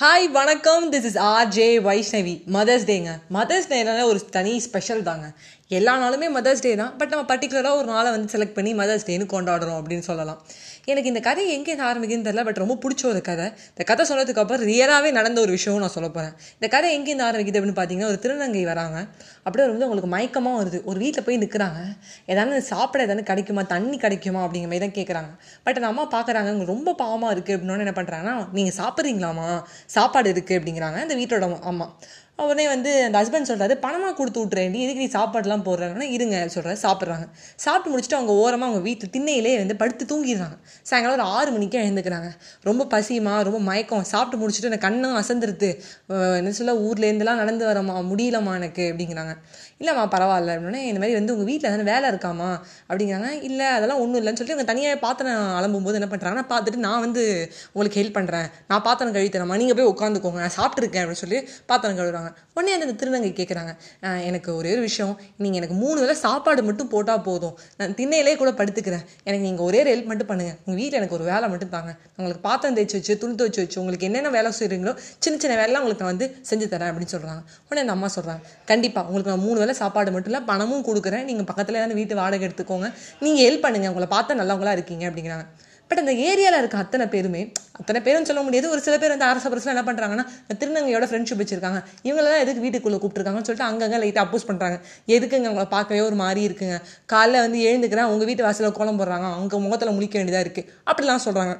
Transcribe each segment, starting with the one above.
Hi வணக்கம். This is R J Vaishnavi mother's டேங்க mother's டேனால ஒரு தனி ஸ்பெஷல் தாங்க. எல்லா நாளுமே மதர்ஸ் டே தான். பட் நம்ம பர்டிகுலராக ஒரு நாளை வந்து செலக்ட் பண்ணி மதர்ஸ் டேன்னு கொண்டாடுறோம் அப்படின்னு சொல்லலாம். எனக்கு இந்த கதை எங்கேருந்து ஆரம்பிக்குதுன்னு தெரியல பட் ரொம்ப பிடிச்ச ஒரு கதை. இந்த கதை சொன்னதுக்கு அப்புறம் ரியலாகவே நடந்த ஒரு விஷயம் நான் சொல்ல போகிறேன் இந்த கதை எங்கேருந்து ஆரம்பிக்குது அப்படின்னு பார்த்தீங்கன்னா ஒரு திருநங்கை வராங்க. அப்படியே வந்து உங்களுக்கு மயக்கமாக வருது. ஒரு வீட்டில் போய் நிற்கிறாங்க ஏதாவது சாப்பிட ஏதாவது கிடைக்குமா? தண்ணி கிடைக்குமா? அப்படிங்கிற மாதிரி தான் கேட்குறாங்க பட் அந்த அம்மா பார்க்குறாங்க ரொம்ப பாவமாக இருக்குது அப்படின்னு என்ன பண்ணுறாங்கன்னா நீங்கள் சாப்பிட்றீங்களாமா சாப்பாடு இருக்குது அப்படிங்கிறாங்க. இந்த வீட்டோட அம்மா. உடனே வந்து அந்த ஹஸ்பண்ட் சொல்கிறாரு பணமாக கொடுத்து விட்றேன் இதுக்கு நீ சாப்பாடுலாம் போடுறாங்கன்னா இருங்க சொல்கிறாரு சாப்பிட்றாங்க. சாப்பிட்டு முடிச்சுட்டு அவங்க ஓரமாக அவங்க வீட்டு திண்ணையிலே வந்து படுத்து தூங்கிடுறாங்க. சாயங்காலம் ஒரு ஆறு மணிக்கே எழுந்துக்கிறாங்க. ரொம்ப பசியுமா ரொம்ப மயக்கம். சாப்பிட்டு முடிச்சுட்டு எனக்கு கண்ணும் அசந்துருது. என்ன சொல்ல ஊர்லேருந்துலாம் நடந்து வரமா முடியலம்மா எனக்கு அப்படிங்கிறாங்க. இல்லைம்மா பரவாயில்ல. அப்படின்னா இந்த மாதிரி வந்து உங்கள் வீட்டில் எதனா வேலை இருக்காமா? அப்படிங்கிறாங்க. இல்லை அதெல்லாம் ஒன்றும் இல்லைன்னு சொல்லிட்டு அவங்க தனியாக பாத்திரம் அலம்பும்போது என்ன பண்ணுறாங்கன்னா பார்த்துட்டு நான் வந்து உங்களுக்கு ஹெல்ப் பண்ணுறேன் நான் பாத்திரம் கழுவி நீங்கள் போய் உட்காந்துக்கோங்க. நான் சாப்பிட்ருக்கேன் அப்படின்னு சொல்லி பாத்திரம் கழுவுறாங்க. உடனே அந்த திருநங்கை கேட்குறாங்க எனக்கு ஒரே ஒரு விஷயம். நீங்கள் எனக்கு மூணு வேளை சாப்பாடு மட்டும் போட்டால் போதும். நான் திண்ணையிலே கூட படுத்துக்கிறேன். எனக்கு நீங்கள் ஒரே ஒரு ஹெல்ப் மட்டும் பண்ணுங்கள் உங்கள் வீட்டில் எனக்கு ஒரு வேலை மட்டும் தாங்க. உங்களுக்கு பாத்திரம் தேய்ச்சி வச்சு துணி துவச்சி வச்சு உங்களுக்கு என்னென்ன வேலை செய்கிறீங்களோ சின்ன சின்ன வேலைலாம் உங்களுக்கு நான் வந்து செஞ்சு தரேன் அப்படின்னு சொல்கிறாங்க உடனே அந்த அம்மா சொல்கிறாங்க கண்டிப்பாக உங்களுக்கு நான் மூணு வேளை சாப்பாடு மட்டும் இல்லை பணமும் கொடுக்குறேன். நீங்கள் பக்கத்தில் ஏதாவது வீட்டு வாடகை எடுத்துக்கோங்க. நீங்கள் ஹெல்ப் பண்ணுங்கள் உங்களை பார்த்தா நல்லவங்களா இருக்கீங்க அப்படிங்கிறாங்க. பட் அந்த ஏரியாவில் இருக்க அத்தனை பேருமே அத்தனை பேரும் சொல்ல முடியாது ஒரு சில பேர் வந்து அரச பரசில் என்ன பண்ணுறாங்கன்னா திருநங்கையோட ஃப்ரெண்ட்ஷிப் வச்சிருக்காங்க. இவங்களெல்லாம் எதுக்கு வீட்டுக்குள்ளே கூப்பிட்டுருக்காங்கன்னு சொல்லிட்டு அங்கங்கே லைட்டாக அப்போஸ் பண்ணுறாங்க எதுக்குங்க அவங்கள பார்க்கவே ஒரு மாதிரி இருக்குங்க. காலைல வந்து எழுந்துக்கிறேன் உங்கள் வீட்டு வாசலில் கோலம் போடுறாங்க அவங்க முகத்தில் முழிக்க வேண்டியதாக இருக்குது அப்படிலாம் சொல்கிறாங்க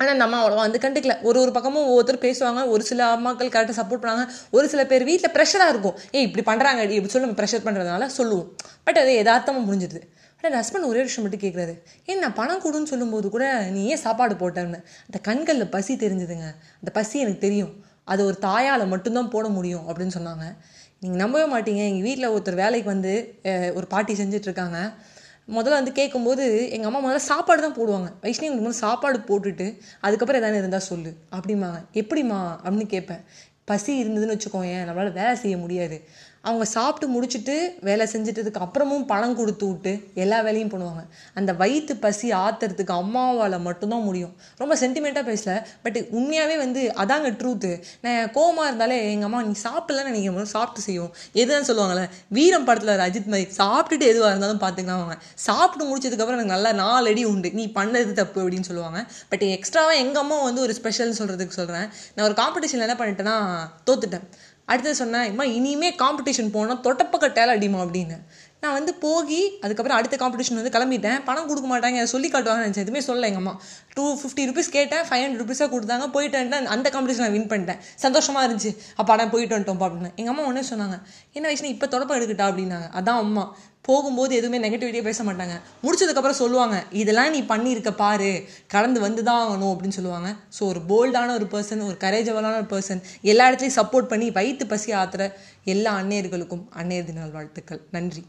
ஆனால் அந்த அம்மா அவ்வளோவா வந்து கண்டுக்கல. ஒரு ஒரு பக்கமும் ஒவ்வொருத்தர் பேசுவாங்க ஒரு சில அம்மாக்கள் கரெக்டாக சப்போர்ட் பண்ணாங்க ஒரு சில பேர் வீட்டில் ப்ரெஷராக இருக்கும். ஏய் இப்படி பண்ணுறாங்க இப்படி சொல்லி நம்ம ப்ரெஷர் பண்ணுறதுனால சொல்லுவோம். பட் அது எதார்த்தமாக முடிஞ்சிடுது ஆனால் ஹஸ்பண்ட் ஒரே விஷயம் மட்டும் கேட்குறாரு ஏன் நான் பணம் கொடுன்னு சொல்லும்போது கூட நீ ஏன் சாப்பாடு போட்டேன்னு. அந்த கண்களில் பசி தெரிஞ்சுதுங்க. அந்த பசி எனக்கு தெரியும். அது ஒரு தாயால் மட்டும்தான் போட முடியும் அப்படின்னு சொன்னாங்க. நீங்கள் நம்பவே மாட்டீங்க. எங்கள் வீட்டில் ஒருத்தர் வேலைக்கு வந்து ஒரு பாட்டி செஞ்சிட்ருக்காங்க. முதல்ல வந்து கேட்கும்போது எங்கள் அம்மா முதல்ல சாப்பாடு தான் போடுவாங்க. வைஷ்ணவி முதல்ல சாப்பாடு போட்டுட்டு அதுக்கப்புறம் எதாவது இருந்தால் சொல்லு. அப்படிம்பாங்க. எப்படிம்மா? அப்படின்னு கேட்பேன் பசி இருந்ததுன்னு வச்சுக்கோயேன். நம்மளால் வேலை செய்ய முடியாது. அவங்க சாப்பிட்டு முடிச்சுட்டு வேலை செஞ்சிட்டதுக்கு அப்புறமும் பணம் கொடுத்து விட்டு எல்லா வேலையும் பண்ணுவாங்க. அந்த வயிற்று பசி ஆத்துறதுக்கு அம்மாவால் மட்டும்தான் முடியும். ரொம்ப சென்டிமெண்ட்டாக பேசல பட் உண்மையாகவே வந்து அதாங்க ட்ரூத்து நான் கோமா இருந்தாலே எங்கள் அம்மா நீ சாப்பிடலன்னு நினைக்கும் போது சாப்பிட்டு செய்யும். எதுன்னு சொல்லுவாங்கல்ல வீரம் படத்தில் அஜித் மாதிரி சாப்பிட்டுட்டு எதுவாக இருந்தாலும் பார்த்துக்கலாம் அவங்க சாப்பிட்டு முடிச்சதுக்கப்புறம் எனக்கு நல்லா நாலு அடி உண்டு. நீ பண்ணது தப்பு அப்படின்னு சொல்லுவாங்க. பட் எக்ஸ்ட்ராவாக எங்கள் அம்மா வந்து ஒரு ஸ்பெஷல்னு சொல்கிறதுக்கு சொல்கிறேன் நான் ஒரு காம்படிஷனில் என்ன பண்ணிட்டேன்னா தோத்துட்டேன். அடுத்தது சொன்னேன் இம்மா இனிமே காம்படிஷன் போனால் தொட்டப்பக்கட்டால அடிமா அப்படின்னு. நான் வந்து போகி அதுக்கப்புறம் அடுத்த காம்படிஷன் வந்து கிளம்பிட்டேன். பணம் கொடுக்க மாட்டாங்க அதை சொல்லி காட்டுவாங்க நினச்சேன். எதுவுமே சொல்ல எங்கள் அம்மா. டூ ஃபிஃப்டி ருபீஸ் கேட்டேன் ஃபைவ் ஹண்ட்ரட் ருபீஸாக கொடுத்தாங்க. போயிட்டு அந்த காம்படிஷன் நான் வின் பண்ணிட்டேன். சந்தோஷமாக இருந்துச்சு. அப்போ நான் போயிட்டு வந்துட்டோம் அப்படின்னு. எங்கள் அம்மா ஒன்றே சொன்னாங்க என்ன வயசுன்னு இப்போ தொடப்பம் எடுக்கட்டா? அப்படின்னாங்க. அதான் அம்மா. போகும்போது எதுவுமே நெகட்டிவிட்டியாக பேச மாட்டாங்க. முடிச்சதுக்கப்புறம் சொல்லுவாங்க இதெல்லாம் நீ பண்ணியிருக்க பாரு. கடந்து வந்து தான் ஆகணும் அப்படின்னு சொல்லுவாங்க. ஸோ ஒரு போல்டான ஒரு பர்சன் ஒரு கரேஜவலான ஒரு பர்சன் எல்லா இடத்துலையும் சப்போர்ட் பண்ணி வயிற்று பசி ஆத்துற எல்லா அன்னையர்களுக்கும் அன்னையர் தின வாழ்த்துக்கள் நன்றி.